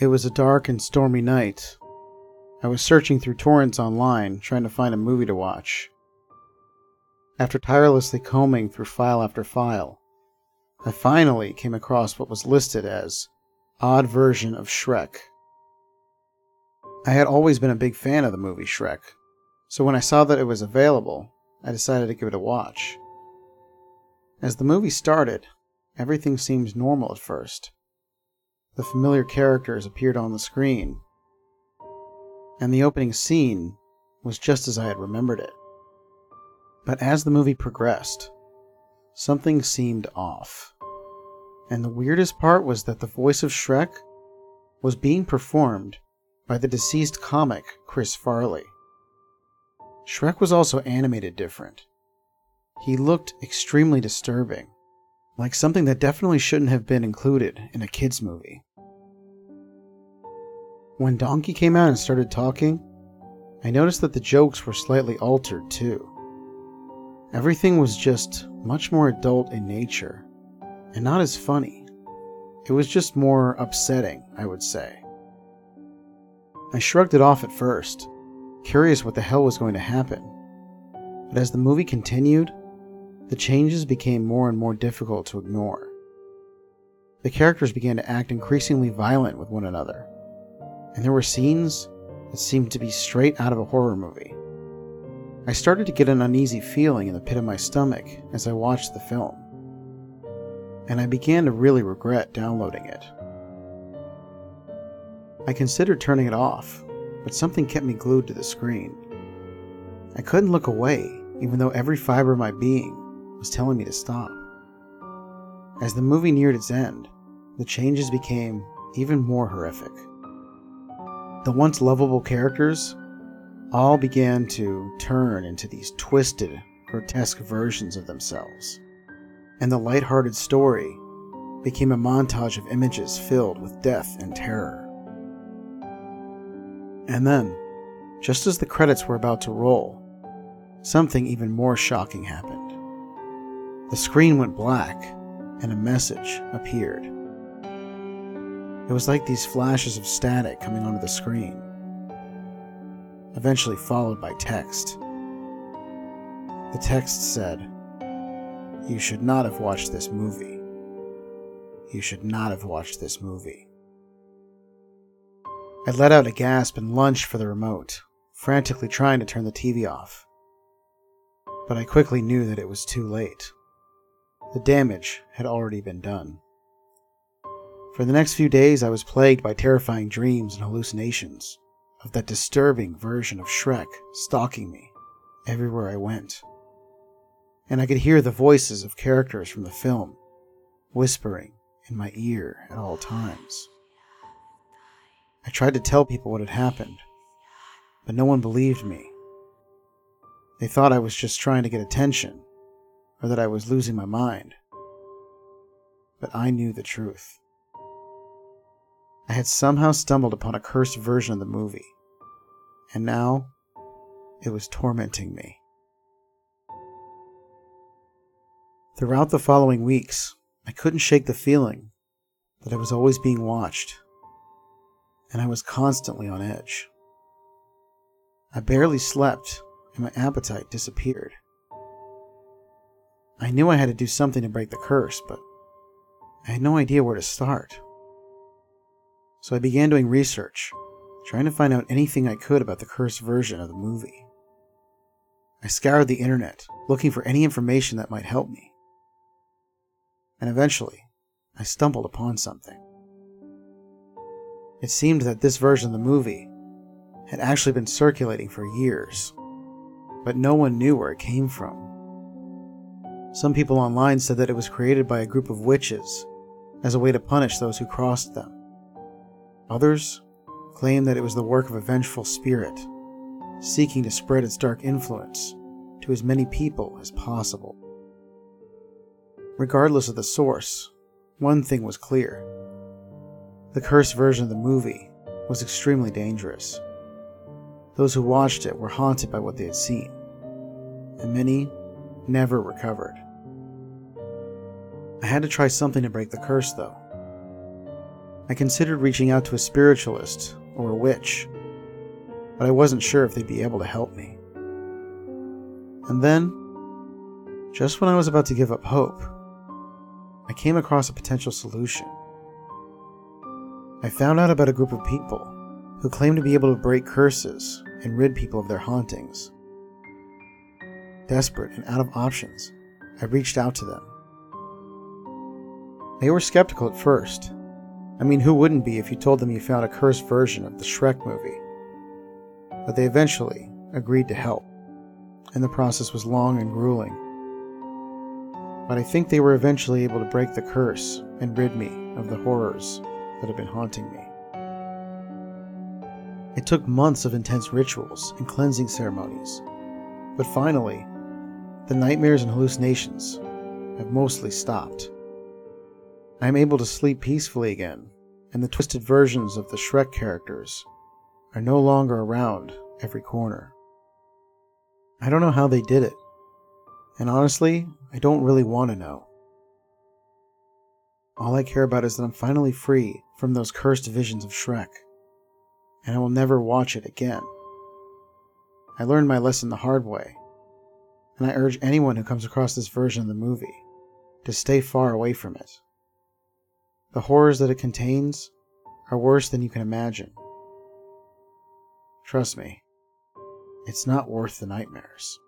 It was a dark and stormy night. I was searching through torrents online, trying to find a movie to watch. After tirelessly combing through file after file, I finally came across what was listed as odd version of Shrek. I had always been a big fan of the movie Shrek, so when I saw that it was available, I decided to give it a watch. As the movie started, everything seemed normal at first. The familiar characters appeared on the screen, and the opening scene was just as I had remembered it. But as the movie progressed, something seemed off. And the weirdest part was that the voice of Shrek was being performed by the deceased comic Chris Farley. Shrek was also animated different. He looked extremely disturbing, like something that definitely shouldn't have been included in a kids' movie. When Donkey came out and started talking, I noticed that the jokes were slightly altered too. Everything was just much more adult in nature, and not as funny. It was just more upsetting, I would say. I shrugged it off at first, curious what the hell was going to happen. But as the movie continued, the changes became more and more difficult to ignore. The characters began to act increasingly violent with one another, and there were scenes that seemed to be straight out of a horror movie. I started to get an uneasy feeling in the pit of my stomach as I watched the film, and I began to really regret downloading it. I considered turning it off, but something kept me glued to the screen. I couldn't look away, even though every fiber of my being was telling me to stop. As the movie neared its end, the changes became even more horrific. The once lovable characters all began to turn into these twisted, grotesque versions of themselves. And the light-hearted story became a montage of images filled with death and terror. And then, just as the credits were about to roll, something even more shocking happened. The screen went black, and a message appeared. It was like these flashes of static coming onto the screen, eventually followed by text. The text said, You should not have watched this movie. You should not have watched this movie. I let out a gasp and lunged for the remote, frantically trying to turn the TV off. But I quickly knew that it was too late. The damage had already been done. For the next few days, I was plagued by terrifying dreams and hallucinations of that disturbing version of Shrek stalking me everywhere I went. And I could hear the voices of characters from the film whispering in my ear at all times. I tried to tell people what had happened, but no one believed me. They thought I was just trying to get attention, or that I was losing my mind. But I knew the truth. I had somehow stumbled upon a cursed version of the movie, and now it was tormenting me. Throughout the following weeks, I couldn't shake the feeling that I was always being watched and I was constantly on edge. I barely slept, and my appetite disappeared. I knew I had to do something to break the curse, but I had no idea where to start. So I began doing research, trying to find out anything I could about the cursed version of the movie. I scoured the internet, looking for any information that might help me. And eventually, I stumbled upon something. It seemed that this version of the movie had actually been circulating for years, but no one knew where it came from. Some people online said that it was created by a group of witches as a way to punish those who crossed them. Others claimed that it was the work of a vengeful spirit, seeking to spread its dark influence to as many people as possible. Regardless of the source, one thing was clear the cursed version of the movie was extremely dangerous. Those who watched it were haunted by what they had seen, and many never recovered. I had to try something to break the curse, though. I considered reaching out to a spiritualist or a witch, but I wasn't sure if they'd be able to help me. And then, just when I was about to give up hope, I came across a potential solution. I found out about a group of people who claim to be able to break curses and rid people of their hauntings. Desperate and out of options, I reached out to them. They were skeptical at first. I mean, who wouldn't be if you told them you found a cursed version of the Shrek movie? But they eventually agreed to help, and the process was long and grueling. But I think they were eventually able to break the curse and rid me of the horrors that have been haunting me. It took months of intense rituals and cleansing ceremonies, but finally, the nightmares and hallucinations have mostly stopped. I am able to sleep peacefully again, and the twisted versions of the Shrek characters are no longer around every corner. I don't know how they did it, and honestly, I don't really want to know. All I care about is that I'm finally free from those cursed visions of Shrek, and I will never watch it again. I learned my lesson the hard way, and I urge anyone who comes across this version of the movie to stay far away from it. The horrors that it contains are worse than you can imagine. Trust me, it's not worth the nightmares.